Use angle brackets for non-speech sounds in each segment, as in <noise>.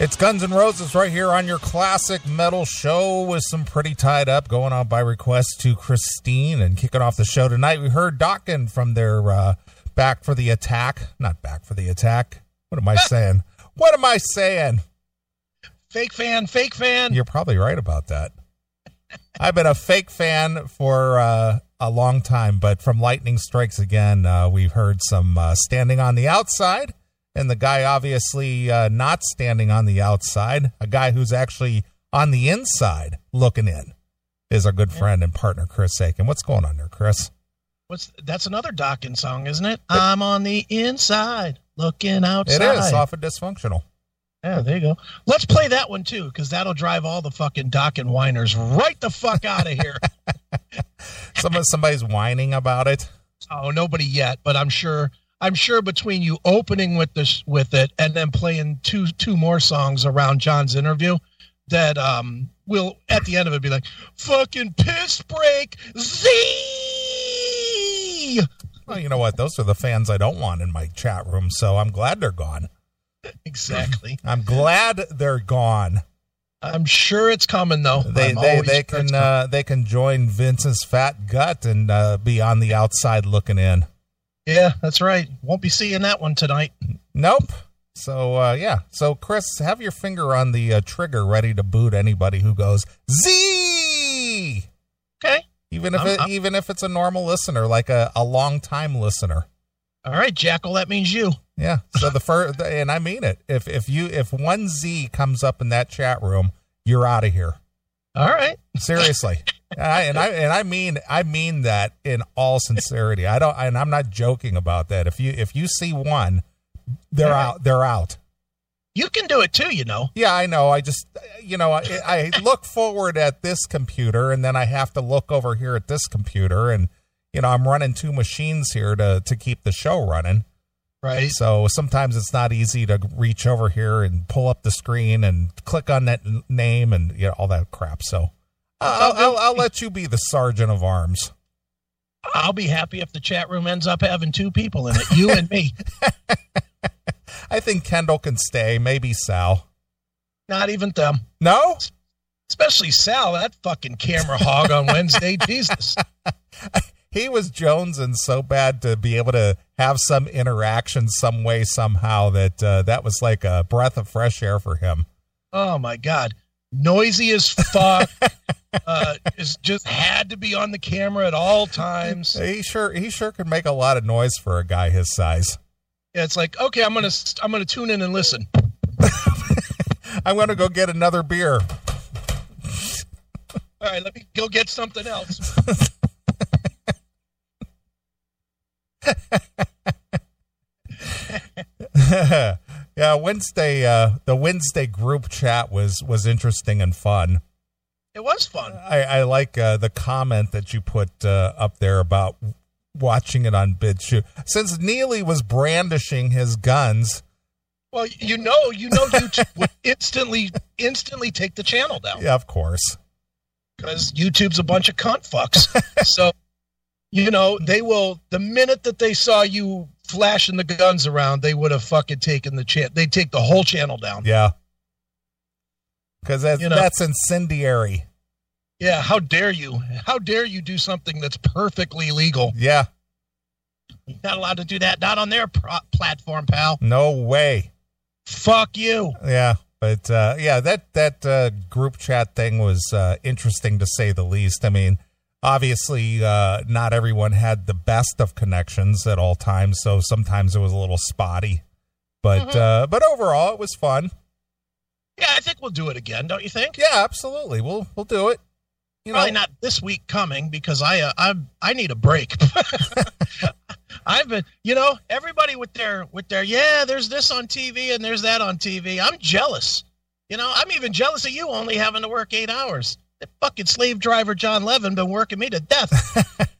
It's Guns N' Roses right here on your classic metal show with some pretty tied up going on by request to Christine and kicking off the show tonight. We heard Dokken from their uh, Back for the Attack. Not Back for the Attack. What am I <laughs> saying? What am I saying? Fake fan, fake fan. You're probably right about that. I've been a fake fan for uh, a long time, but from Lightning Strikes Again, uh, we've heard some uh, Standing on the Outside and the guy obviously uh, not standing on the outside, a guy who's actually on the inside looking in, is our good friend and partner Chris Akin. What's going on there, Chris? What's that's another Dokken song, isn't it? I'm on the inside looking outside. It is off of Dysfunctional. Yeah, there you go. Let's play that one too, because that'll drive all the fucking Dokken whiners right the fuck out of here. <laughs> Some somebody's whining about it. Oh, nobody yet, but I'm sure I'm sure between you opening with this with it and then playing two two more songs around John's interview, that um will at the end of it be like fucking piss break Z. Well, you know what? Those are the fans I don't want in my chat room, so I'm glad they're gone. Exactly. <laughs> I'm glad they're gone. I'm sure it's coming though. They I'm they they can uh, they can join Vince's fat gut and uh, be on the outside looking in. Yeah, that's right. Won't be seeing that one tonight. Nope. So uh, yeah. So Chris, have your finger on the uh, trigger, ready to boot anybody who goes Z. Okay. Even if it, even if it's a normal listener, like a, a long time listener. All right, Jackal. That means you. Yeah. <laughs> So the first, and I mean it. If if you if one Z comes up in that chat room, you're out of here. All right. Seriously. I, and I and I mean I mean that in all sincerity. I don't and I'm not joking about that. If you if you see one, they're out. They're out. You can do it too, you know. Yeah, I know. I just you know, I, I look forward at this computer and then I have to look over here at this computer and you know, I'm running two machines here to to keep the show running. Right. So sometimes it's not easy to reach over here and pull up the screen and click on that name and you know all that crap. So I'll, I'll, I'll, let you be the sergeant of arms. I'll be happy if the chat room ends up having two people in it, you and me. <laughs> I think Kendall can stay, maybe Sal. Not even them. No? Especially Sal, that fucking camera hog on Wednesday. Jesus. <laughs> He was Jones and so bad to be able to have some interaction some way, somehow, that uh, that was like a breath of fresh air for him. Oh, my God noisy as fuck. <laughs> uh, is just had to be on the camera at all times. He sure he sure could make a lot of noise for a guy his size. Yeah, it's like okay, I'm gonna I'm gonna tune in and listen. <laughs> I'm gonna go get another beer. All right, let me go get something else. <laughs> <laughs> yeah, Wednesday. Uh, the Wednesday group chat was was interesting and fun. It was fun. I, I like uh, the comment that you put uh, up there about watching it on BitChute. Since Neely was brandishing his guns. Well, you know, you know, YouTube would instantly, instantly take the channel down. Yeah, of course. Because YouTube's a bunch of cunt fucks. so, you know, they will. The minute that they saw you flashing the guns around, they would have fucking taken the chance. They'd take the whole channel down. Yeah. Because that's, you know, that's incendiary. Yeah. How dare you? How dare you do something that's perfectly legal? Yeah. You're not allowed to do that. Not on their pro- platform, pal. No way. Fuck you. Yeah. But uh, yeah, that that uh, group chat thing was uh, interesting to say the least. I mean, obviously uh, not everyone had the best of connections at all times so sometimes it was a little spotty but mm-hmm. uh, but overall it was fun yeah i think we'll do it again don't you think yeah absolutely we'll we'll do it you Probably know, not this week coming because I uh, I I need a break. <laughs> I've been, you know, everybody with their with their yeah, there's this on TV and there's that on TV. I'm jealous. You know, I'm even jealous of you only having to work eight hours the fucking slave driver John Levin been working me to death.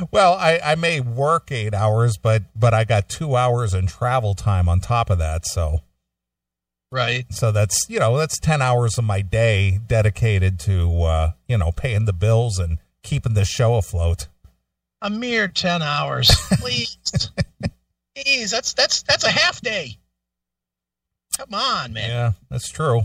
<laughs> well, I, I may work eight hours, but but I got two hours in travel time on top of that, so right. So that's you know that's ten hours of my day dedicated to uh, you know paying the bills and keeping the show afloat. A mere ten hours, please. <laughs> Please, that's that's that's a half day. Come on, man. Yeah, that's true.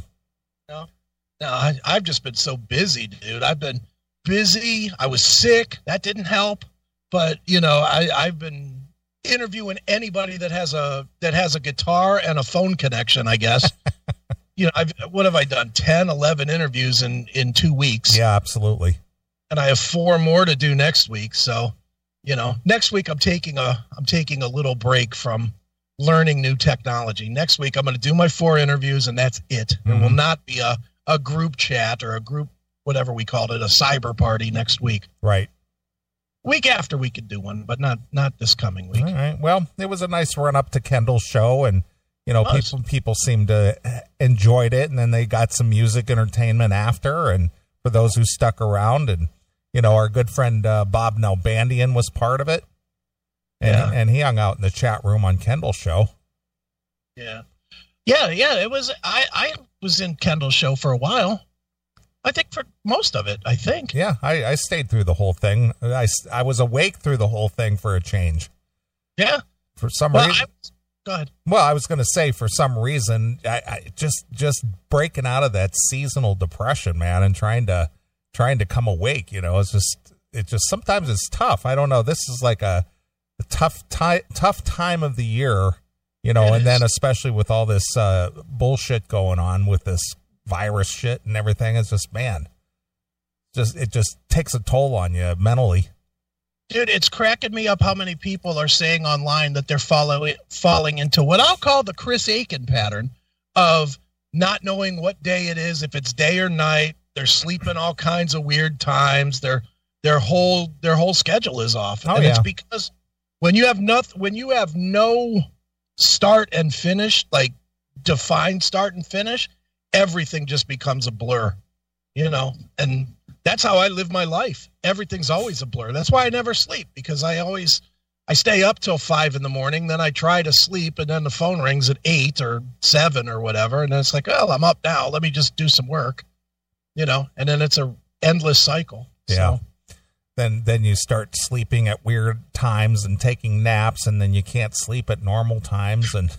No, I, I've just been so busy, dude. I've been busy. I was sick. That didn't help. But you know, I, I've been interviewing anybody that has a that has a guitar and a phone connection. I guess. <laughs> you know, I've what have I done? 10, 11 interviews in in two weeks. Yeah, absolutely. And I have four more to do next week. So, you know, next week I'm taking a I'm taking a little break from learning new technology. Next week I'm going to do my four interviews and that's it. There will Mhm. not be a a group chat or a group whatever we called it, a cyber party next week. Right. Week after we could do one, but not not this coming week. All right. Well, it was a nice run up to Kendall's show, and you know, people people seemed to enjoyed it, and then they got some music entertainment after. And for those who stuck around, and you know, our good friend uh, Bob Nalbandian was part of it, and Yeah. and he hung out in the chat room on Kendall's show. Yeah. Yeah, yeah, it was I I was in Kendall's show for a while. I think for most of it, I think. Yeah, I, I stayed through the whole thing. I, I was awake through the whole thing for a change. Yeah. For some Well, reason, I, go ahead. Well, I was going to say for some reason, I, I just just breaking out of that seasonal depression, man, and trying to trying to come awake. You know, it's just it just sometimes it's tough. I don't know. This is like a, a tough time tough time of the year, you know, It and then especially with all this uh, bullshit going on with this virus shit and everything. It's just man, just it just takes a toll on you mentally. Dude, it's cracking me up how many people are saying online that they're following falling into what I'll call the Chris Akin pattern of not knowing what day it is, if it's day or night. They're sleeping all kinds of weird times. Their their whole their whole schedule is off, Oh, and it's yeah. because when you have nothing, when you have no start and finish, like define start and finish, everything just becomes a blur, you know. And that's how I live my life. Everything's always a blur. That's why I never sleep because I always I stay up till five in the morning, then I try to sleep, and then the phone rings at eight or seven or whatever, and then it's like, oh, I'm up now. Let me just do some work, you know. And then it's a endless cycle. Yeah. So, Then then you start sleeping at weird times and taking naps, and then you can't sleep at normal times, and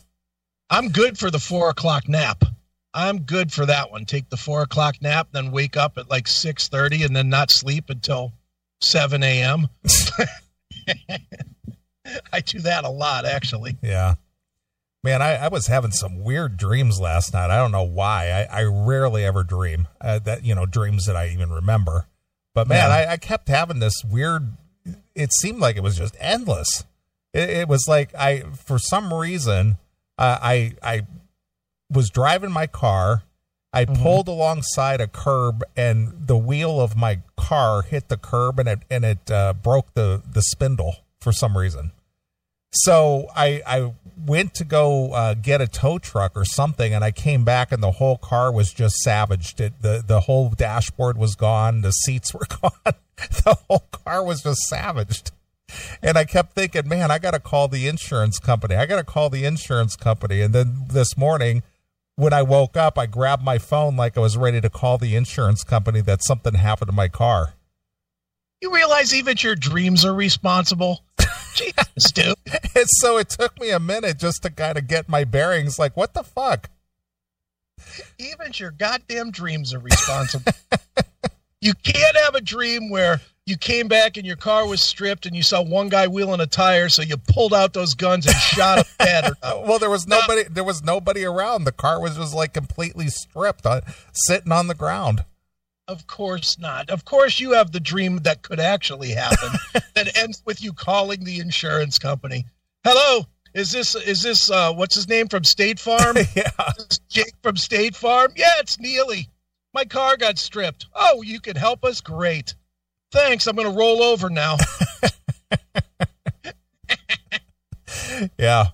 <laughs> I'm good for the four o'clock nap. I'm good for that one. Take the four o'clock nap, then wake up at like six thirty, and then not sleep until seven a.m. <laughs> I do that a lot, actually. Yeah. Man, I, I was having some weird dreams last night. I don't know why. I, I rarely ever dream uh, that, you know, dreams that I even remember. But man, Yeah. I, I kept having this weird, it seemed like it was just endless. It, it was like I, for some reason, uh, I, I was driving my car. I Mhm. pulled alongside a curb and the wheel of my car hit the curb and it, and it uh, broke the, the spindle for some reason. So I I went to go uh, get a tow truck or something, and I came back, and the whole car was just savaged. It, the The whole dashboard was gone. The seats were <laughs> gone. the whole car was just savaged. And I kept thinking, man, I got to call the insurance company. I got to call the insurance company. And then this morning, when I woke up, I grabbed my phone like I was ready to call the insurance company that something happened to my car. You realize even your dreams are responsible? Jesus, dude. And so it took me a minute just to kind of get my bearings. Like, what the fuck? Even your goddamn dreams are responsible. you can't have a dream where you came back and your car was stripped and you saw one guy wheeling a tire, so you pulled out those guns and shot him <laughs> dead. Well, there was nobody. There was nobody around. The car was just like completely stripped, uh, sitting on the ground. Of course not. Of course, you have the dream that could actually happen <laughs> that ends with you calling the insurance company. Hello, is this is this uh, what's his name from State Farm? <laughs> yeah, Jake from State Farm? Yeah, it's Neely. My car got stripped. Oh, you can help us? Great. Thanks. I'm going to roll over now. <laughs> yeah,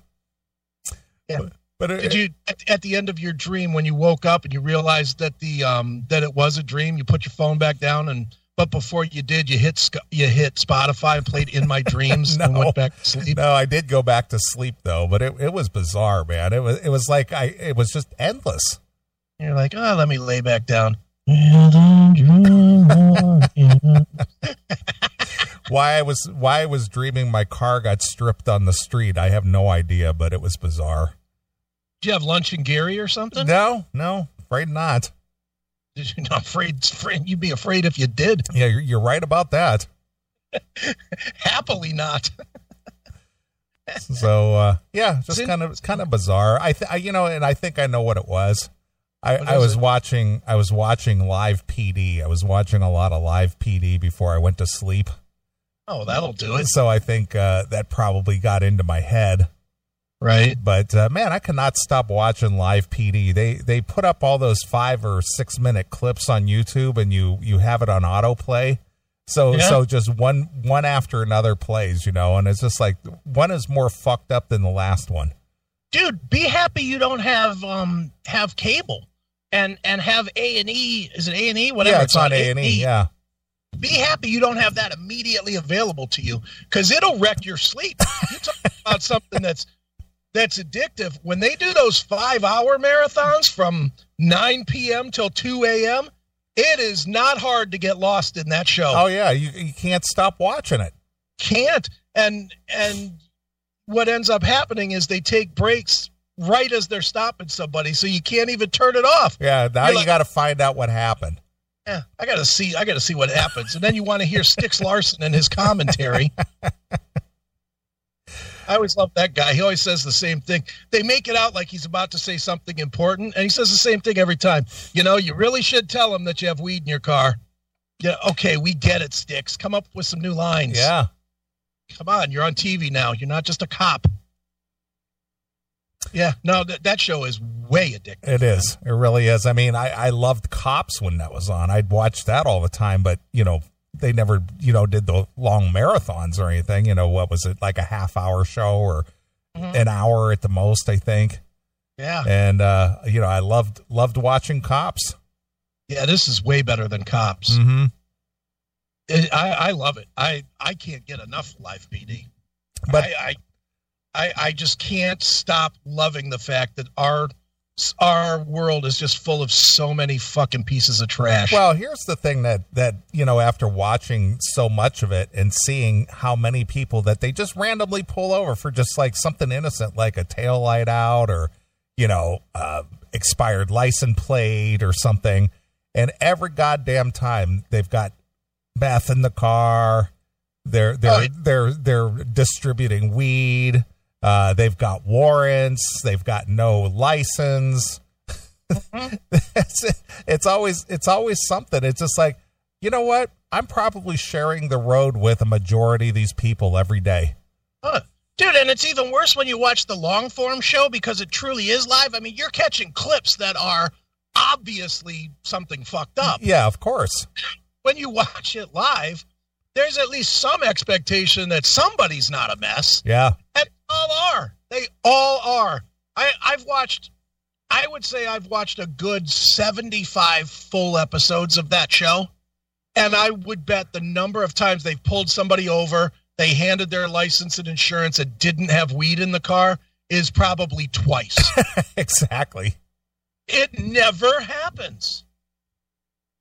Yeah. But, but it, Did you at, at the end of your dream when you woke up and you realized that the um that it was a dream? You put your phone back down and but before you did, you hit you hit Spotify and played "In My <laughs> Dreams" and went back to sleep. no, I did go back to sleep though, but it, it was bizarre, man. It was it was like I it was just endless. You're like, oh, let me lay back down. <laughs> Why I was why I was dreaming my car got stripped on the street, I have no idea, but it was bizarre. Did you have lunch in Gary or something? No, no, afraid not. Did you not afraid, afraid? You'd be afraid if you did. Yeah, you're, you're right about that. <laughs> Happily not. So uh, yeah, just kind of kind of bizarre. I, th- I you know, and I think I know what it was. I, I was it? watching I was watching live PD. I was watching a lot of live PD before I went to sleep. Oh, that'll do it. So I think uh, that probably got into my head. Right. But uh, man, I cannot stop watching live PD. They they put up all those five or six minute clips on YouTube, and you you have it on autoplay. So Yeah. so just one one after another plays, you know, and it's just like one is more fucked up than the last one. Dude, be happy you don't have um have cable and and have A and E. Is it A and E? Whatever. yeah, it's on A and E. Yeah, Be happy you don't have that immediately available to you because it'll wreck your sleep. <laughs> You talk about something that's that's addictive. When they do those five hour marathons from 9 p.m. till 2 a.m., it is not hard to get lost in that show. Oh yeah, you you can't stop watching it. can't and and what ends up happening is they take breaks right as they're stopping somebody so you can't even turn it off Yeah, now You're you like- got to find out what happened. yeah i gotta see i gotta see what happens and then you want to hear sticks larson and his commentary <laughs> i always love that guy he always says the same thing they make it out like he's about to say something important and he says the same thing every time you know you really should tell him that you have weed in your car yeah okay we get it sticks come up with some new lines Yeah, Come on, you're on TV now. You're not just a cop. Yeah, no, that that show is way addictive. it is. It really is. I mean, I I loved Cops when that was on. I'd watch that all the time, but you know. They never, you know, did the long marathons or anything. You know, what was it like a half hour show or Mhm. an hour at the most? I think. Yeah, and uh, you know, I loved loved watching cops. yeah, this is way better than Cops. Mm-hmm. It- I I love it. I I can't get enough Live PD. But- I, I I I just can't stop loving the fact that our our world is just full of so many fucking pieces of trash. Well, here's the thing that that you know, after watching so much of it and seeing how many people that they just randomly pull over for just like something innocent, like a tail light out or you know, uh, expired license plate or something, and every goddamn time they've got meth in the car. They're they're yeah. they're they're distributing weed. Uh, they've got warrants. They've got no license. it's, <laughs> it's always it's always something. It's just like you know what? I'm probably sharing the road with a majority of these people every day. Huh. Dude, and it's even worse when you watch the long form show because it truly is live. I mean, you're catching clips that are obviously something fucked up. Yeah, of course. When you watch it live, there's at least some expectation that somebody's not a mess. Yeah, And all are. They all are. I, I've watched, I would say I've watched a good 75 full episodes of that show. And I would bet the number of times they've pulled somebody over, they handed their license and insurance and didn't have weed in the car is probably twice. <laughs> exactly. it never happens.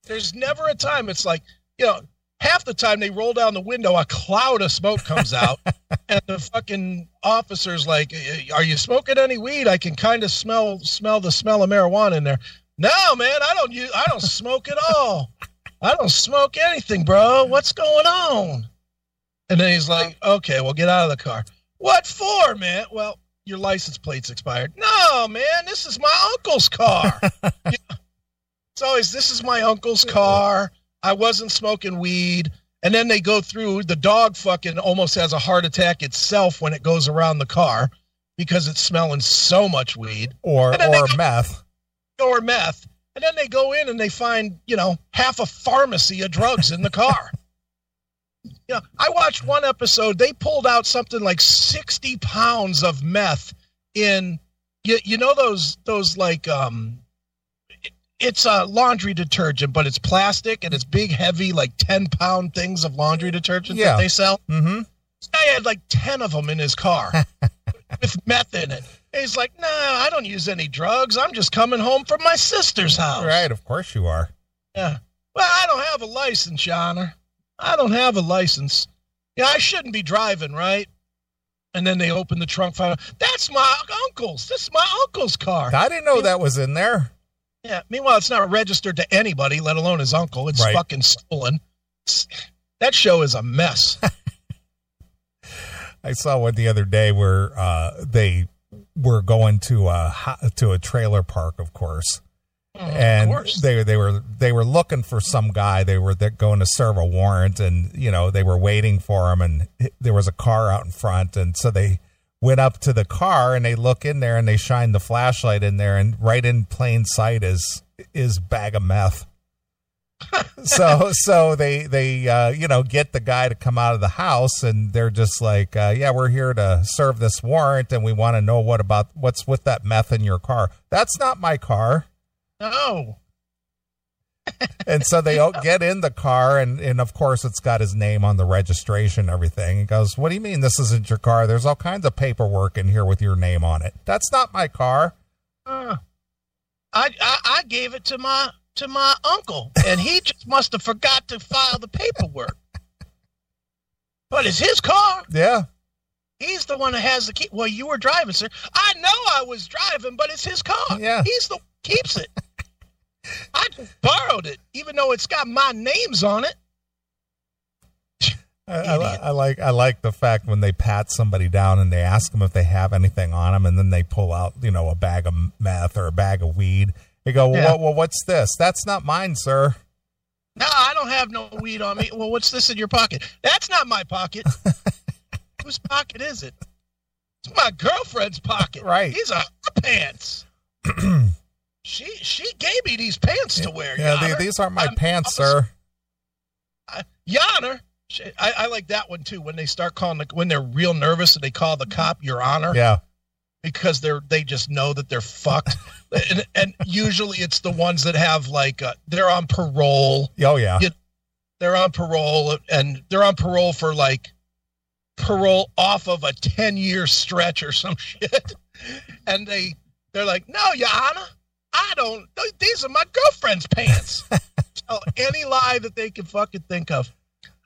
There's never a time it's like, you know, half the time they roll down the window, a cloud of smoke comes out, <laughs> and the fucking officer's like, "Are you smoking any weed? I can kind of smell smell the smell of marijuana in there." No, man, I don't use, I don't smoke at all. I don't smoke anything, bro. What's going on? And then he's like, "Okay, well, get out of the car." What for, man? Well, your license plate's expired. No, man, this is my uncle's car. <laughs> Yeah. It's always this is my uncle's car. I wasn't smoking weed. And then they go through the dog fucking almost has a heart attack itself when it goes around the car because it's smelling so much weed Or And then they or go- meth. or meth. And then they go in and they find, you know, half a pharmacy of drugs in the car. <laughs> You know, I watched one episode. They pulled out something like 60 pounds of meth in, you, you know, those, those like, um, it's a laundry detergent, but it's plastic and it's big, heavy, like 10 pound things of laundry detergent Yeah. that they sell. Mm-hmm. This guy had like 10 of them in his car <laughs> with meth in it. And he's like, nah, I don't use any drugs. I'm just coming home from my sister's house. Right, of course you are. Yeah. Well, I don't have a license, Your Honor. I don't have a license. Yeah, I shouldn't be driving, right? And then they open the trunk, find that's my uncle's. This is my uncle's car. I didn't know that was in there. Yeah. Meanwhile, it's not registered to anybody, let alone his uncle. It's Right. fucking stolen. It's- that show is a mess. <laughs> I saw one the other day where uh, they were going to a to a trailer park, of course, and of course. they they were they were looking for some guy. They were they're going to serve a warrant, and you know they were waiting for him, and there was a car out in front, and so they went up to the car and they look in there and they shine the flashlight in there, and right in plain sight is is bag of meth. <laughs> so so they they uh, you know get the guy to come out of the house and they're just like uh, yeah we're here to serve this warrant and we want to know what about what's with that meth in your car that's not my car no. And so they get in the car and and of course it's got his name on the registration and everything he goes what do you mean this isn't your car there's all kinds of paperwork in here with your name on it that's not my car Uh, I, I I gave it to my to my uncle, and he just must have forgot to file the paperwork. But it's his car. yeah He's the one that has the key. Well, you were driving, sir. I know I was driving, but it's his car. Yeah. He's the keeps it. I just borrowed it, even though it's got my names on it. I, I. I like I like the fact when they pat somebody down and they ask them if they have anything on them, and then they pull out you know a bag of meth or a bag of weed. They go, well, Yeah. what, well what's this? That's not mine, sir. No, I don't have no weed on me. Well, what's this in your pocket? That's not my pocket. <laughs> Whose pocket is it? It's my girlfriend's pocket. Right. These are her pants. <clears throat> she she gave me these pants to wear. Yeah, the- these aren't my I'm- pants, I'm sir. I- Yana. I, I like that one too. When they start calling the, when they're real nervous and they call the cop Your Honor Yeah, because they're they just know that they're fucked. <laughs> and, and usually it's the ones that have like uh, they're on parole. oh yeah, Yeah. they're on parole and they're on parole for like parole off of a 10 year stretch or some <laughs> shit and they they're like no your honor i don't th- these are my girlfriend's pants <laughs> tell any lie that they can fucking think of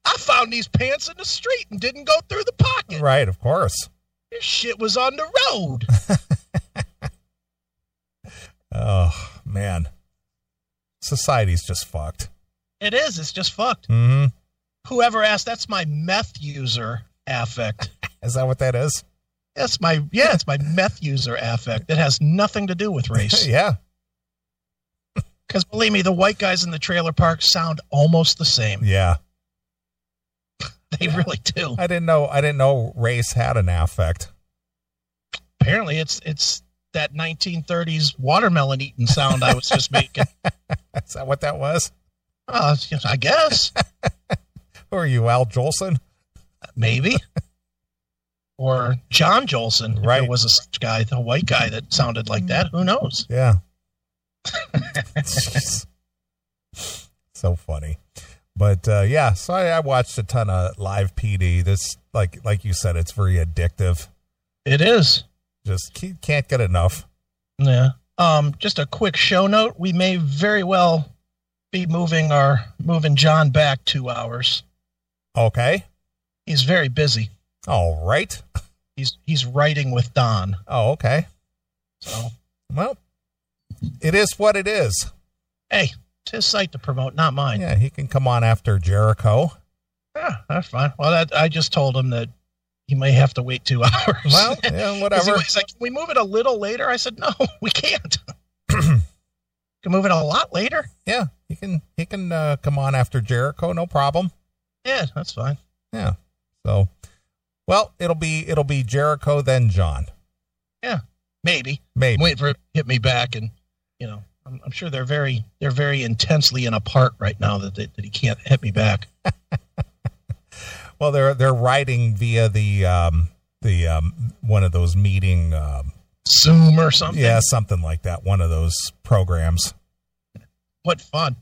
i found these pants in the street and didn't go through the pocket right, of course. this shit was on the road <laughs> Oh man, society's just fucked. it is it's just fucked hmm whoever asked that's my meth user affect <laughs> Is that what that is? That's my yeah, it's my meth user affect. It has nothing to do with race. yeah, Because believe me, the white guys in the trailer park sound almost the same. yeah. <laughs> They really do. I didn't know. I didn't know race had an affect. Apparently, it's it's that 1930s watermelon eating sound I was just making. <laughs> Is that what that was? Uh, I guess <laughs> Who are you, Al Jolson? maybe. Or John Jolson, Right. there was a guy, the white guy that sounded like that. Who knows? Yeah. <laughs> So funny. But uh, yeah, so I, I watched a ton of live PD. This, like like you said, it's very addictive. It is. Just can't get enough. Yeah. Um, just a quick show note. We may very well be moving our moving John back two hours. Okay. He's very busy. All right. He's he's writing with Don. Oh, okay. So Well, it is what it is. hey, it's his site to promote, not mine. Yeah, he can come on after Jericho. Yeah, that's fine. Well, that I just told him that he may have to wait two <laughs> hours. Well, yeah, whatever. was like, "Can we move it a little later?" I said, "No, <laughs> we can't. <clears throat> can move it a lot later." Yeah, he can he can uh, come on after Jericho, no problem. Yeah, that's fine. Yeah. So, well, it'll be it'll be Jericho then John. Yeah, maybe. Maybe. I'm waiting for it hit me back, and you know, I'm, I'm sure they're very they're very intensely in a part right now that they, that he can't hit me back. <laughs> Well, they're they're writing via the um the um one of those meeting um Zoom or something. yeah something like that one of those programs. What fun.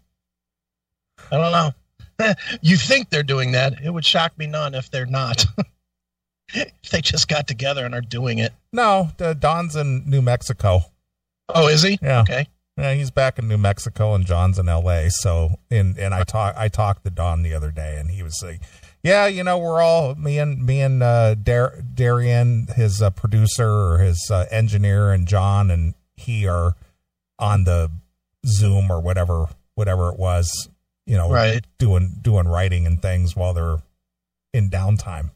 I don't know. <laughs> you think they're doing that. It would shock me none if they're not. <laughs> if they just got together and are doing it. No, Don's in New Mexico. Oh, is he? Yeah. Okay. Yeah, he's back in New Mexico and John's in L.A. So and and I talk I talked to Don the other day and he was like Yeah, you know, we're all me and me and uh, Dar- Darian, his uh, producer or his uh, engineer, and John and he are on the Zoom or whatever whatever it was. You know, Right. doing doing writing and things while they're in downtime.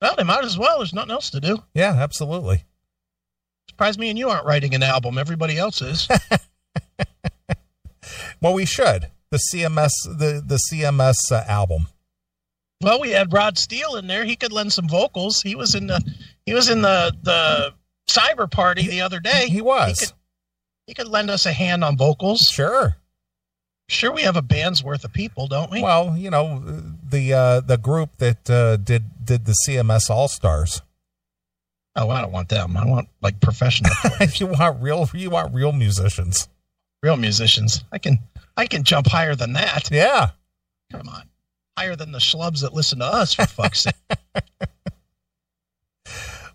Well, they might as well. There's nothing else to do. Yeah, absolutely. Surprised me and you aren't writing an album. Everybody else is. <laughs> Well, we should the CMS the the CMS uh, album. well, we had Rod Steele in there. He could lend some vocals. He was in the he was in the the cyber party the other day. He was He could, he could lend us a hand on vocals. sure. Sure, we have a band's worth of people, don't we? Well, you know the uh, the group that uh, did did the CMS All Stars. Oh, I don't want them. I want like professional, <laughs> if you want real you want real musicians. real musicians. I can I can jump higher than that. Yeah. Come on, higher than the schlubs that listen to us. For fuck's sake. <laughs>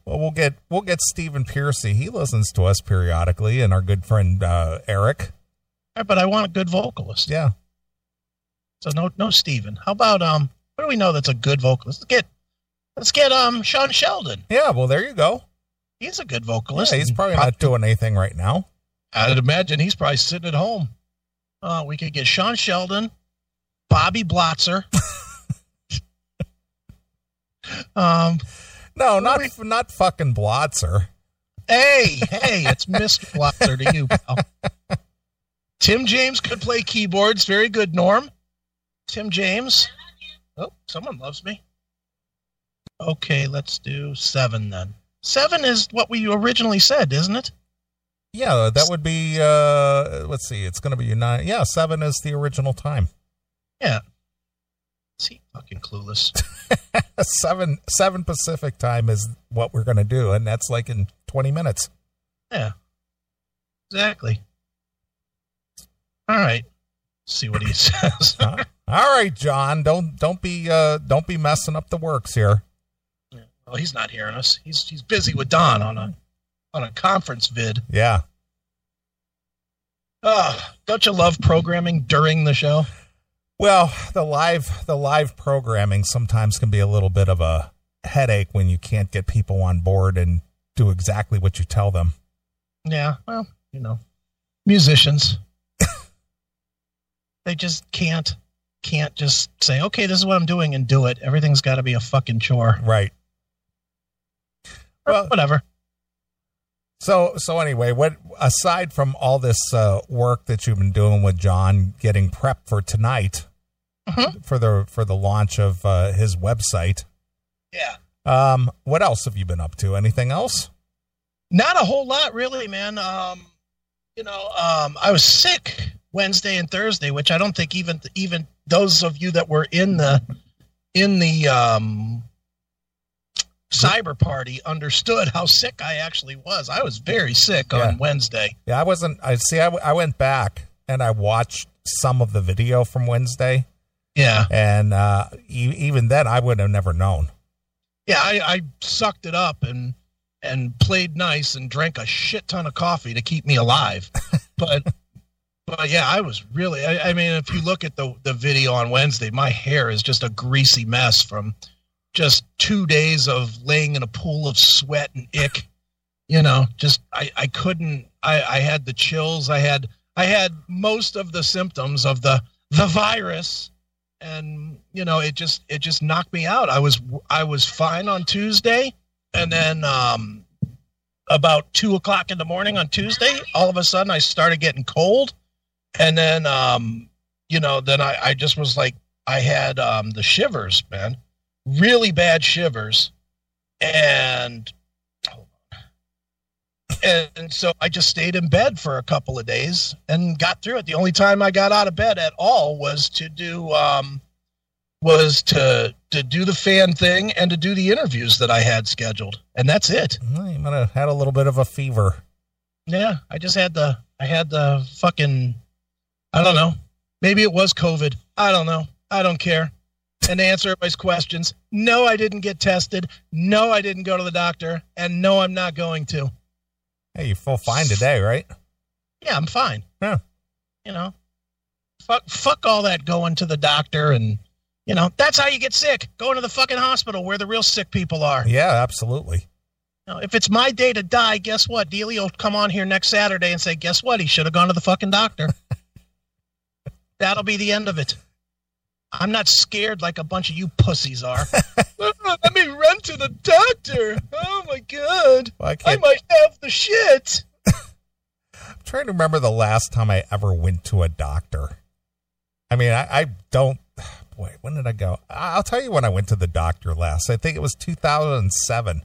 Well, we'll get we'll get Stephen Pearcy. He listens to us periodically, and our good friend uh, Eric. But I want a good vocalist. Yeah. So no no Steven. How about um what do we know that's a good vocalist? Let's get let's get um Sean Sheldon. Yeah. Well, there you go. He's a good Yeah, vocalist. he's probably not doing anything right now. I'd imagine he's probably sitting at home. Uh, we could get Sean Sheldon, Bobby Blotzer. <laughs> um, No, not Really? not fucking Blotzer. hey, hey, it's Mr. Blotzer to you, pal. Tim James could play keyboards. Very good, Norm. Tim James. Oh, someone loves me. Okay, let's do seven then. Seven is what we originally said, isn't it? Yeah, that would be. uh Let's see. It's going to be nine. Yeah, seven is the original time. Yeah. See, fucking clueless. <laughs> seven seven Pacific time is what we're going to do, and that's like in twenty minutes. Yeah. Exactly. All right. See what he <laughs> says. All right, John. Don't don't be uh don't be messing up the works here. Well, he's not hearing us. He's he's busy with Don on a on a conference vid. Yeah. Oh, don't you love programming during the show? Well, the live the live programming sometimes can be a little bit of a headache when you can't get people on board and do exactly what you tell them. Yeah. Well, you know, musicians. <laughs> they just can't can't just say, okay, this is what I'm doing and do it. Everything's got to be a fucking chore. Right. Well- <laughs> whatever. So so anyway, what aside from all this uh, work that you've been doing with John, getting prep for tonight Mhm. for the for the launch of uh, his website, Yeah. um, what else have you been up to? Anything else? Not a whole lot, really, man. Um, you know, um, I was sick Wednesday and Thursday, which I don't think even even those of you that were in the in the um, cyber party understood how sick I actually was. I was very sick Yeah. on Wednesday. Yeah, I wasn't. I see. I went back and I watched some of the video from Wednesday, Yeah, and uh, e- even then, I would have never known. yeah. I, I sucked it up and and played nice and drank a shit ton of coffee to keep me alive, <laughs> but. But yeah, I was really. I, I mean, if you look at the the video on Wednesday, my hair is just a greasy mess from just two days of laying in a pool of sweat and ick. You know, just I I couldn't. I I had the chills. I had I had most of the symptoms of the the virus, and you know, it just it just knocked me out. I was I was fine on Tuesday, and then um about two o'clock in the morning on Tuesday, all of a sudden I started getting cold and then um you know then i i just was like i had um the shivers man really bad shivers and and so i just stayed in bed for a couple of days and got through it the only time i got out of bed at all was to do um was to to do the fan thing and to do the interviews that i had scheduled and that's it Well, you might have had a little bit of a fever. yeah, I just had the I had the fucking I don't know. Maybe it was COVID. I don't know. I don't care. And answer everybody's questions, no, I didn't get tested. No, I didn't go to the doctor, and no, I'm not going to. Hey, you feel fine today, right? Yeah, I'm fine. Yeah. You know, fuck, fuck all that going to the doctor and You know, that's how you get sick. Going to the fucking hospital where the real sick people are. Yeah, absolutely. Know, if it's my day to die, guess what? Neely will come on here next Saturday and say, guess what? He should have gone to the fucking doctor. <laughs> That'll be the end of it. I'm not scared like a bunch of you pussies are. <laughs> Let me run to the doctor. Oh my god. Well, I I might have the shit. <laughs> I'm trying to remember the last time I ever went to a doctor. I mean, I, I don't. <sighs> Boy, when did I go? I'll tell you when I went to the doctor last. I think it was 2007.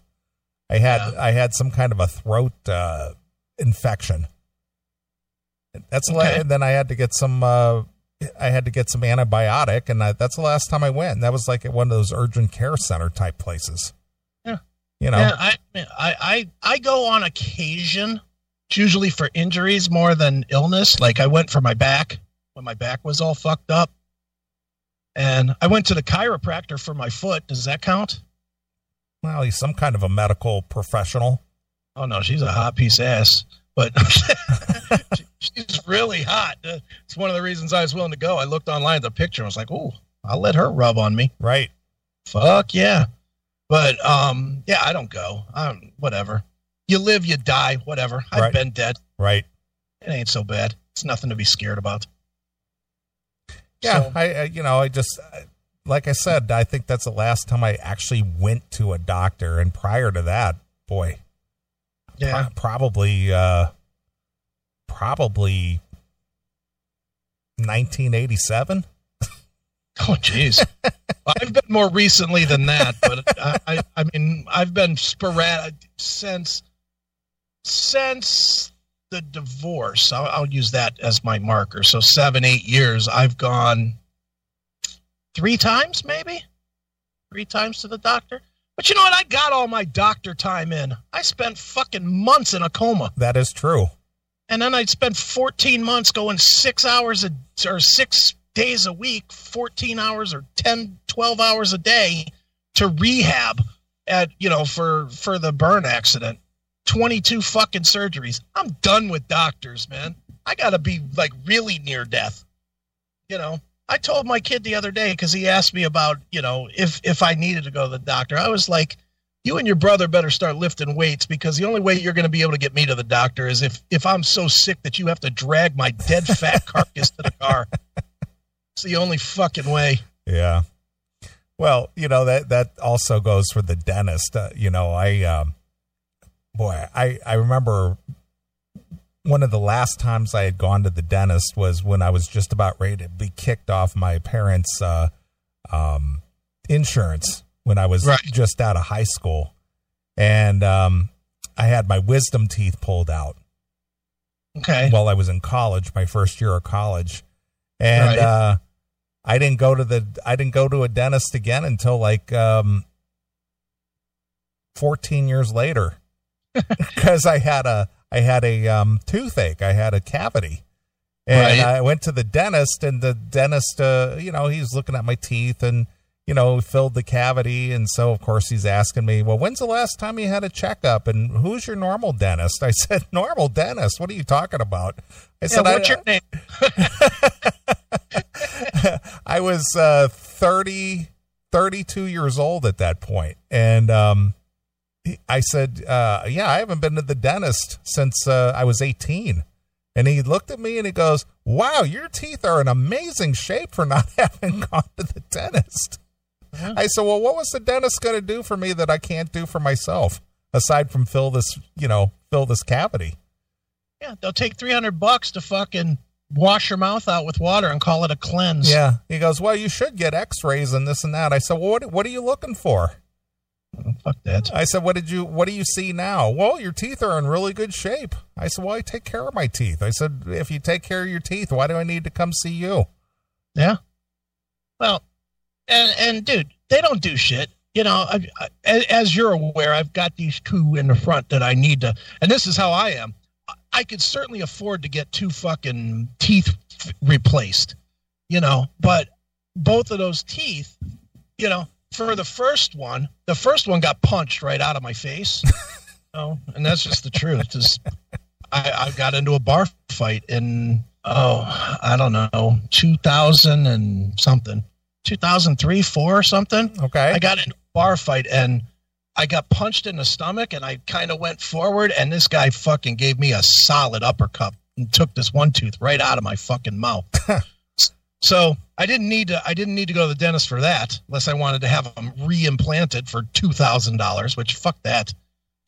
I had Yeah. I had some kind of a throat uh, infection. That's Okay. and then I had to get some. Uh, I had to get some antibiotic, and I, that's the last time I went. And that was like at one of those urgent care center type places. Yeah. You know. Yeah, I, I, I, I go on occasion. It's usually for injuries more than illness. Like I went for my back when my back was all fucked up, and I went to the chiropractor for my foot. Does that count? Well, he's some kind of a medical professional. Oh no, she's a hot piece of ass. But <laughs> she's really hot. It's one of the reasons I was willing to go. I looked online at the picture and was like, "Oh, I'll let her rub on me." Right. Fuck yeah. But um, yeah, I don't go. I'm whatever. You live, you die. Whatever. I've Right. been dead. Right. It ain't so bad. It's nothing to be scared about. Yeah, So- I, I you know I just like I said, I think that's the last time I actually went to a doctor, and prior to that, boy, yeah. pro- probably uh, probably 1987. <laughs> Oh, jeez. I've been more recently than that, but I, I, I mean, I've been sporadic since since the divorce. I'll, I'll use that as my marker. So seven, eight years. I've gone three times, maybe three times to the doctor. But you know what? I got all my doctor time in. I spent fucking months in a coma. That is true. and then I spent 14 months going six hours a, or six days a week, 14 hours or 10, 12 hours a day to rehab at, you know, for, for the burn accident. 22 fucking surgeries. I'm done with doctors, man. I got to be like really near death. You know, I told my kid the other day because he asked me about, you know, if, if I needed to go to the doctor. I was like, you and your brother better start lifting weights because the only way you're going to be able to get me to the doctor is if if I'm so sick that you have to drag my dead fat <laughs> carcass to the car. It's the only fucking way. Yeah. Well, you know that that also goes for the dentist. Uh, you know, I um, boy, I I remember one of the last times I had gone to the dentist was when I was just about ready to be kicked off my parents' uh, um, insurance when I was Right. just out of high school, and um, I had my wisdom teeth pulled out Okay. while I was in college, my first year of college, and Right. uh, I didn't go to the I didn't go to a dentist again until like um, fourteen years later, <laughs> because I had a I had a um, toothache, I had a cavity, and Right. I went to the dentist, and the dentist, uh, you know, he's looking at my teeth and. You know, filled the cavity, and so of course he's asking me, "Well, when's the last time you had a checkup? And who's your normal dentist?" I <laughs> said, "Normal dentist? What are you talking about?" I Yeah, said, what's I, your name? <laughs> I was uh, 30, 32 years old at that point. And um, I said, uh, Yeah, I haven't been to the dentist since uh, I was 18. And he looked at me and he goes, Wow, your teeth are in amazing shape for not <laughs> having gone to the dentist. Yeah. I said, Well, what was the dentist going to do for me that I can't do for myself aside from fill this, you know, fill this cavity? Yeah, they'll take 300 bucks to fucking wash your mouth out with water and call it a cleanse. Yeah. He goes, Well, you should get x rays and this and that. I said, Well, what, what are you looking for? Oh, fuck that. I said, "What did you? What do you see now?" Well, your teeth are in really good shape. I said, "Well, I take care of my teeth." I said, "If you take care of your teeth, why do I need to come see you?" Yeah. Well, and and dude, they don't do shit. You know, I, I, as- as you're aware, I've got these two in the front that I need to, and this is how I am. I- I could certainly afford to get two fucking teeth f- replaced, you know, but both of those teeth, you know, for the first one, the first one got punched right out of my face. <laughs> and that's just the truth. Is I, I got into a bar fight in oh I don't know two thousand and something, 2003, four or something. Okay. I got in a bar fight and I got punched in the stomach and I kind of went forward and this guy fucking gave me a solid uppercut and took this one tooth right out of my fucking mouth. <laughs> so I didn't need to I didn't need to go to the dentist for that unless I wanted to have them reimplanted for two thousand dollars, which fuck that.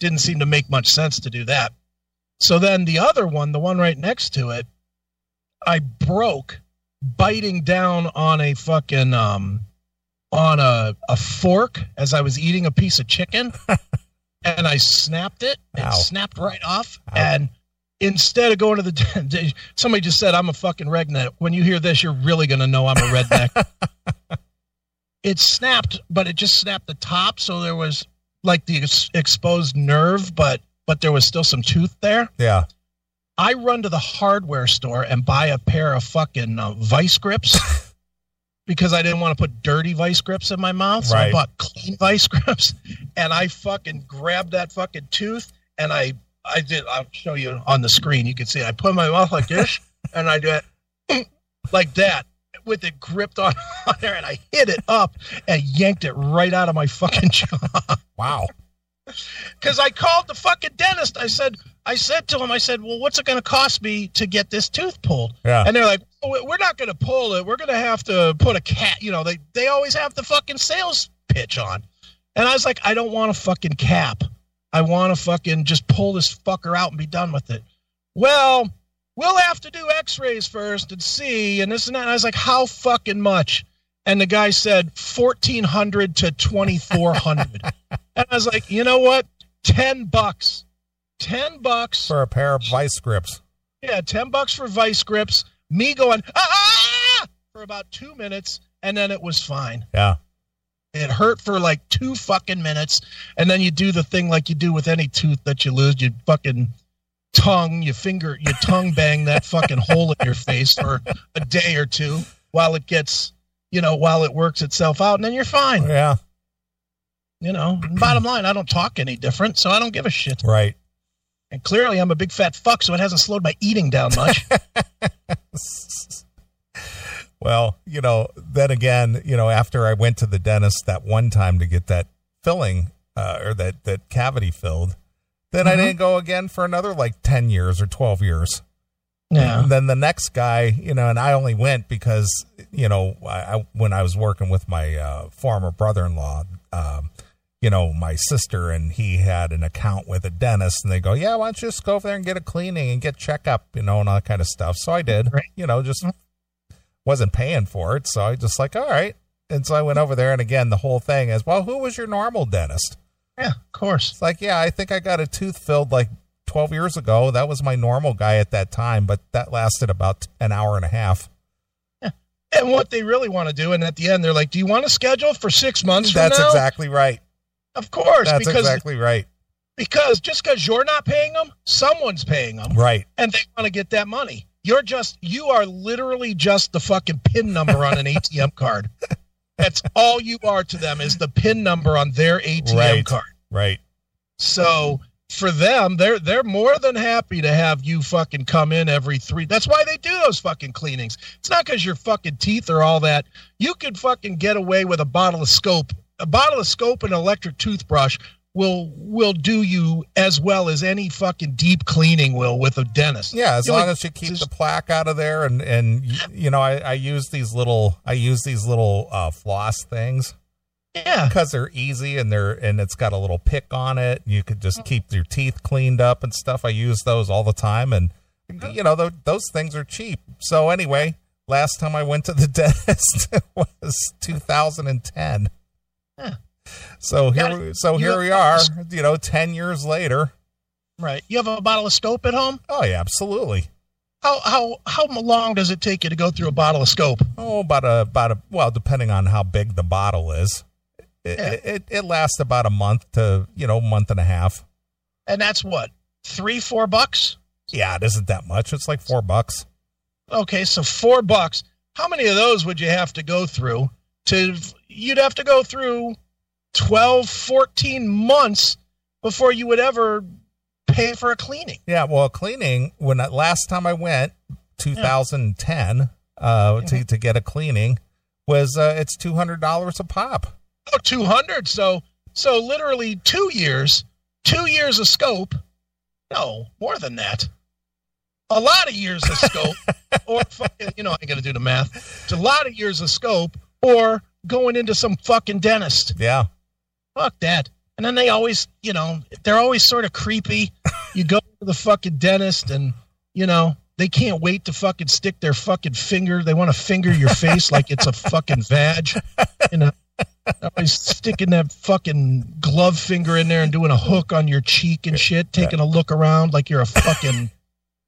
Didn't seem to make much sense to do that. So then the other one, the one right next to it, I broke biting down on a fucking um on a, a fork as I was eating a piece of chicken <laughs> and I snapped it. It Ow. snapped right off. Ow. And instead of going to the <laughs> dentist, somebody just said, I'm a fucking redneck. When you hear this, you're really going to know I'm a redneck. <laughs> it snapped, but it just snapped the top. So there was like the ex- exposed nerve, but but there was still some tooth there. yeah. I run to the hardware store and buy a pair of fucking uh, vice grips <laughs> because I didn't want to put dirty vice grips in my mouth. So I bought clean vice grips and I fucking grabbed that fucking tooth and I I did I'll show you on the screen. You can see. I put my mouth like this <laughs> and I do it like that with it gripped on, <laughs> on there and I hit it up and yanked it right out of my fucking <laughs> jaw Wow. because I called the fucking dentist. I said, I said to him, I said, well, what's it going to cost me to get this tooth pulled? Yeah. And they're like, "Oh, we're not going to pull it. We're going to have to put a cat. You know, they they always have the fucking sales pitch on. And I was like, I don't want a fucking cap. I want to fucking just pull this fucker out and be done with it. Well, we'll have to do X-rays first and see, and this and that. And I was like, how fucking much? And the guy said fourteen hundred to twenty four hundred. <laughs> and I was like, you know what? Ten bucks. Ten bucks. For a pair of vice grips. Yeah, ten bucks for vice grips. Me going ah for about two minutes, and then it was fine. Yeah. It hurt for like two fucking minutes, and then you do the thing like you do with any tooth that you lose. You fucking tongue, you finger, you tongue bang that fucking hole in your face for a day or two while it gets, you know, while it works itself out, and then you're fine. Yeah. You know, bottom line, I don't talk any different, so I don't give a shit. Right. And clearly, I'm a big fat fuck, so it hasn't slowed my eating down much. <laughs> Well, you know, then again, you know, after I went to the dentist that one time to get that filling uh, or that that cavity filled, then I Mhm. didn't go again for another like ten years or twelve years. yeah. And then the next guy, you know, and I only went because, you know, I, I when I was working with my uh, former brother-in-law, um, you know, my sister and he had an account with a dentist, and they go, "Yeah, why don't you just go over there and get a cleaning and get checkup, you know, and all that kind of stuff." So I did, Right. you know, just wasn't paying for it, so I just like, all right. And so I went over there, and again, the whole thing is, well, who was your normal dentist? Yeah, of course. It's like, yeah, I think I got a tooth filled like 12 years ago. That was my normal guy at that time, but that lasted about an hour and a half. And what they really want to do, and at the end, they're like, "Do you want to schedule for six months That's now?" exactly right. Of course, That's because exactly right. because just because you're not paying them, someone's paying them, Right. and they want to get that money. You're just you are literally just the fucking pin number on an ATM <laughs> card. That's all you are to them is the pin number on their ATM Right. card. Right. So for them, they're they're more than happy to have you fucking come in every three. That's why they do those fucking cleanings. It's not because your fucking teeth are all that. You could fucking get away with a bottle of scope. A bottle of scope and an electric toothbrush will will do you as well as any fucking deep cleaning will with a dentist. Yeah, as You long as you keep just- the plaque out of there and and you know, I, I use these little I use these little uh floss things Yeah. because they're easy and they're and it's got a little pick on it. You could just keep your teeth cleaned up and stuff. I use those all the time and you know, th- those things are cheap. So anyway, last time I went to the <laughs> dentist was 2010. Yeah. So here, we- so here we are, you know, ten years later. Right. You have a bottle of scope at home? Oh yeah, absolutely. How how how long does it take you to go through a bottle of scope? Oh, about a about a well, depending on how big the bottle is, it, Yeah. it, it it lasts about a month to you know month and a half. And that's what? Three, four bucks? Yeah, it isn't that much. It's like four bucks. Okay, so four bucks. How many of those would you have to go through to you'd have to go through 12, 14 months before you would ever pay for a cleaning. Yeah, well, cleaning when I, last time I went, 2010, uh, to to get a cleaning was uh, it's two hundred dollars a pop. Oh, 200. So, so literally two years, two years of scope. No, more than that. A lot of years of scope, <laughs> or fucking, you know, I ain't gonna do the math. It's a lot of years of scope, or going into some fucking dentist. Yeah, Fuck that. And then they always, you know, they're always sort of creepy. <laughs> You go to the fucking dentist, and you know, they can't wait to fucking stick their fucking finger. They want to finger your face like it's a fucking vag. You know, always sticking that fucking glove finger in there and doing a hook on your cheek and shit, taking a look around like you're a fucking,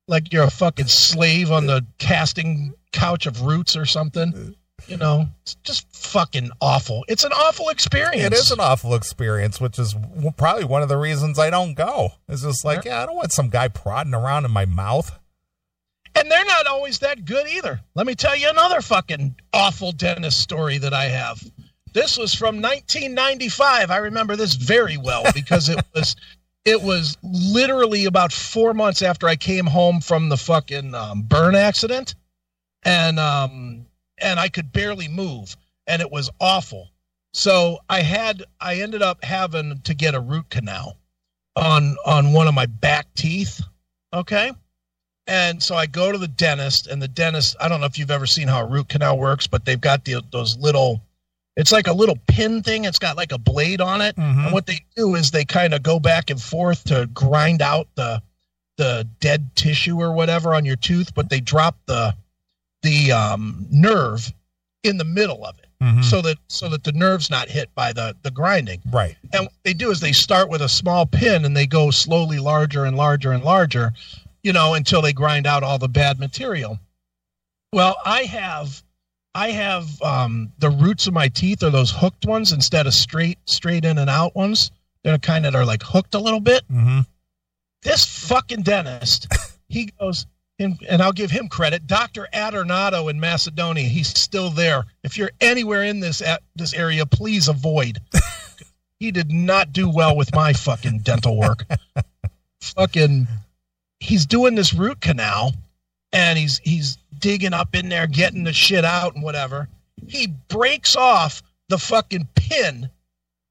like you're a fucking slave on the casting couch of roots or something. Uh, You know, it's just fucking awful. It's an awful experience. it is an awful experience, which is probably one of the reasons I don't go. It's just like, yeah, I don't want some guy prodding around in my mouth. And they're not always that good either. Let me tell you another fucking awful dentist story that I have. This was from 1995. I remember this very well because it <laughs> was it was literally about 4 months after I came home from the fucking um, burn accident and um and I could barely move and it was awful. So I had I ended up having to get a root canal on on one of my back teeth, okay? And so I go to the dentist, and the dentist, I don't know if you've ever seen how a root canal works, but they've got the, those little, it's like a little pin thing. It's got like a blade on it. Mhm. And what they do is they kind of go back and forth to grind out the, the dead tissue or whatever on your tooth, but they drop the, the um, nerve in the middle of it Mhm. so that, so that the nerve's not hit by the, the grinding. right. And what they do is they start with a small pin and they go slowly larger and larger and larger, you know, until they grind out all the bad material. Well, I have I have um, the roots of my teeth are those hooked ones instead of straight straight in and out ones. They're kind of are like hooked a little bit. hmm This fucking dentist, he goes, and, and I'll give him credit. Doctor Adornato in Macedonia, he's still there. If you're anywhere in this at this area, please avoid. <laughs> he did not do well with my fucking dental work. fucking, he's doing this root canal, and he's he's digging up in there, getting the shit out and whatever. He breaks off the fucking pin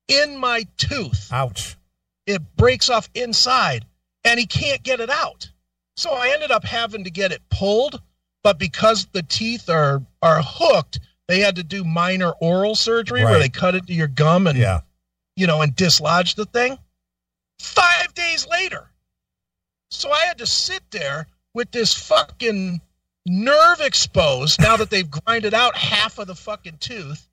in my tooth Ouch. it breaks off inside and he can't get it out. So I ended up having to get it pulled, but because the teeth are are hooked, they had to do minor oral surgery where they cut into your gum and Yeah. you know and dislodge the thing. 5 days later. So I had to sit there with this fucking nerve exposed now that they've grinded out half of the fucking tooth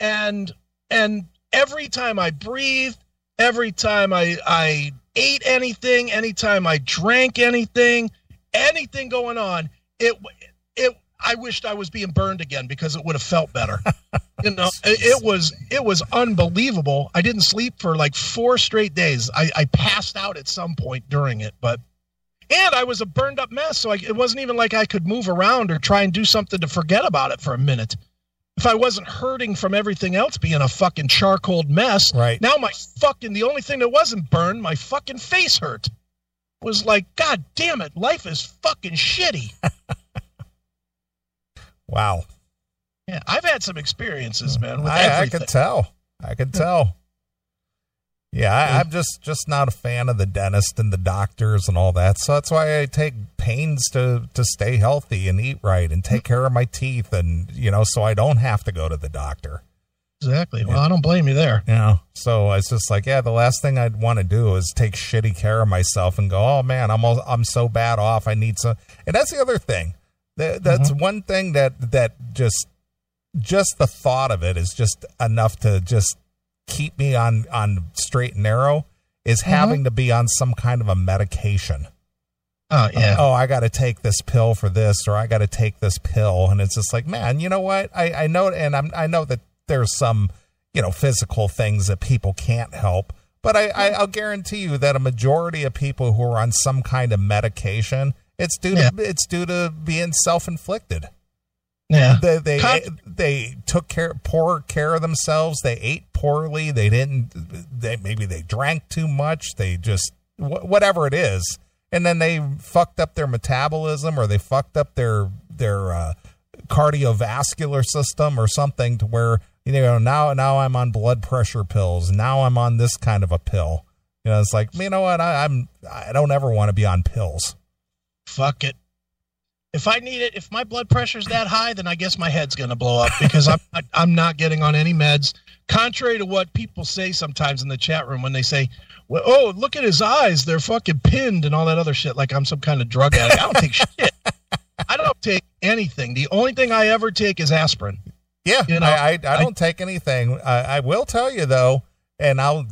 and and every time I breathed, every time I I ate anything, anytime I drank anything, anything going on, it it I wished I was being burned again because it would have felt better. <laughs> you know, it, it was it was unbelievable. I didn't sleep for like four straight days. I, I passed out at some point during it, but and I was a burned up mess, so I, it wasn't even like I could move around or try and do something to forget about it for a minute. If I wasn't hurting from everything else being a fucking charcoal mess, Right. now my fucking the only thing that wasn't burned, my fucking face hurt. Was like, God damn it, life is fucking shitty. <laughs> Wow. Yeah, I've had some experiences, man, with I, I could tell. I could tell. Yeah, I, I'm just just not a fan of the dentist and the doctors and all that. So that's why I take pains to to stay healthy and eat right and take care of my teeth and you know so I don't have to go to the doctor. exactly. Well, I don't blame you there. You know, so it's just like, yeah, the last thing I'd want to do is take shitty care of myself and go, oh man, I'm all, I'm so bad off. I need some. And that's the other thing. That, mm-hmm. that's one thing that that just just the thought of it is just enough to just keep me on on straight and narrow. Is mm-hmm. having to be on some kind of a medication. Oh yeah. Oh, I got to take this pill for this, or I got to take this pill, and it's just like, man, you know what? I I know, and I'm I know that there's some you know physical things that people can't help, but I, I I'll guarantee you that a majority of people who are on some kind of medication, it's due Yeah. to it's due to being self inflicted. Yeah. They they they took care poor care of themselves. They ate poorly. They didn't. They maybe they drank too much. They just wh- whatever it is, and then they fucked up their metabolism or they fucked up their their uh, cardiovascular system or something to where you know now now I'm on blood pressure pills. Now I'm on this kind of a pill. You know, it's like you know what I, I'm I don't ever want to be on pills. Fuck it. If I need it, if my blood pressure's that high, then I guess my head's gonna blow up because I'm I'm not getting on any meds. Contrary to what people say sometimes in the chat room when they say, well, "Oh, look at his eyes; they're fucking pinned," and all that other shit, like I'm some kind of drug addict. I don't take shit. I don't take anything. The only thing I ever take is aspirin. Yeah, You know, I, I, I I- don't take anything. I, I will tell you though, and I'll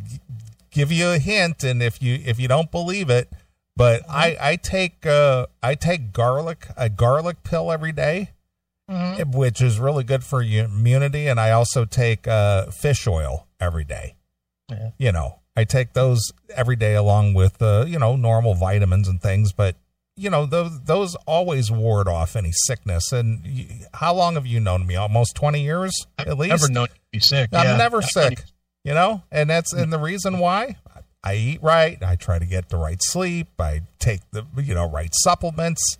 give you a hint. And if you if you don't believe it, but I I take uh I take garlic a garlic pill every day, Mhm. which is really good for immunity. And I also take uh fish oil every day. Yeah. You know, I take those every day along with uh you know normal vitamins and things, but. You know those those always ward off any sickness. And you, how long have you known me? Almost twenty years, at I've least. never known you be sick. I'm Yeah. never I- <laughs> sick, you know, and that's and the reason why I eat right. I try to get the right sleep. I take the you know right supplements,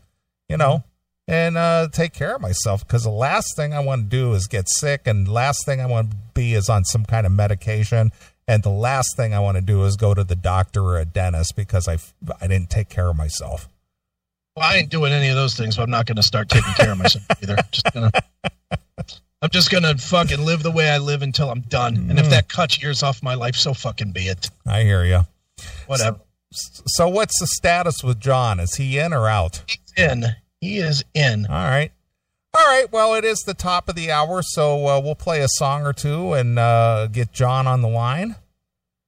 you know, and uh, take care of myself because the last thing I want to do is get sick, and last thing I want to be is on some kind of medication, and the last thing I want to do is go to the doctor or a dentist because I I didn't take care of myself. Well, I ain't doing any of those things, but I'm not going to start taking care of myself either. Just gonna, <laughs> I'm just going to fucking live the way I live until I'm done. And if that cuts years off my life, so fucking be it. I hear you. Whatever. So what's the status with John? Is he in or out? He's in. He is in. All right. All right. Well, it is the top of the hour, so uh, we'll play a song or two and uh, get John on the line.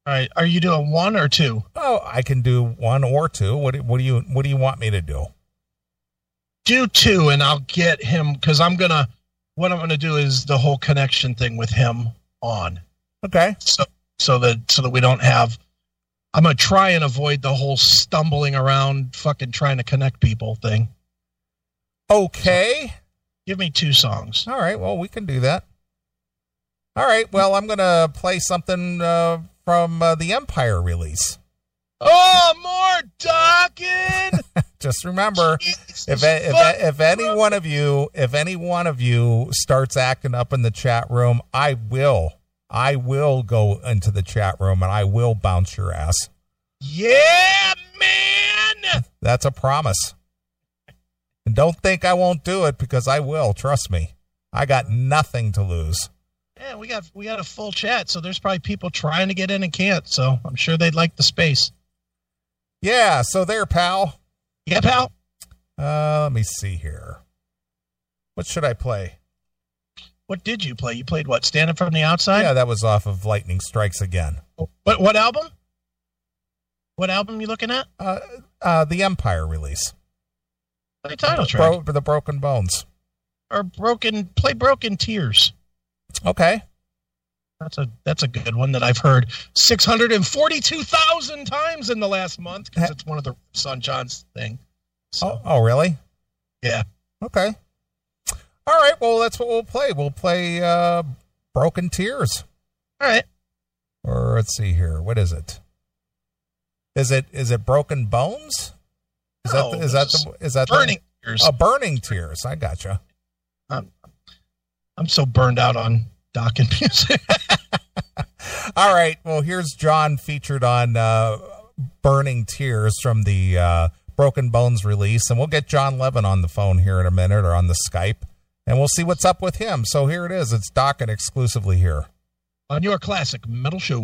All right. Are you doing one or two? Oh, I can do one or two. What do, what do you What do you want me to do? Do two, and I'll get him because I'm gonna. What I'm gonna do is the whole connection thing with him on, Okay. so so that so that we don't have. I'm gonna try and avoid the whole stumbling around, fucking trying to connect people thing. Okay. Give me two songs. All right. Well, we can do that. All right. Well, I'm gonna play something uh, from uh, the Empire release. Oh, more Dokken! <laughs> Just remember, Jesus if if, if any one of you if any one of you starts acting up in the chat room i will i will go into the chat room and i will bounce your ass yeah, man! <laughs> that's a promise and don't think i won't do it because i will trust me i got nothing to lose Yeah, we got we got a full chat, so there's probably people trying to get in and can't. So I'm sure they'd like the space. Yeah so there pal Yeah, pal. uh let me see here what should i play What did you play? You played what? Standing from the outside. yeah that was off of lightning strikes again What what album? What album you looking at? uh uh the empire release Play title track Bro- the broken bones or broken. Play Broken Tears. okay That's a that's a good one that I've heard six hundred and forty two thousand times in the last month because it's one of the Son John's thing. So Oh, oh, really? yeah, Okay. All right. Well, that's what we'll play. We'll play uh, "Broken Tears," all right. or let's see here. What is it? Is it is it "Broken Bones"? Is No, that the, is that the is that Burning the, Tears. oh, burning tears? I gotcha. I'm, I'm so burned out on Dokken music. <laughs> All right. Well, here's John featured on uh, "Burning Tears" from the uh, Broken Bones release, and we'll get Jon Levin on the phone here in a minute or on the Skype, and we'll see what's up with him. So here it is. It's Dokken exclusively here. on your classic metal show.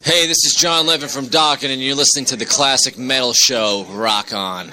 Hey, this is Jon Levin from Dokken, and you're listening to the Classic Metal Show. Rock on.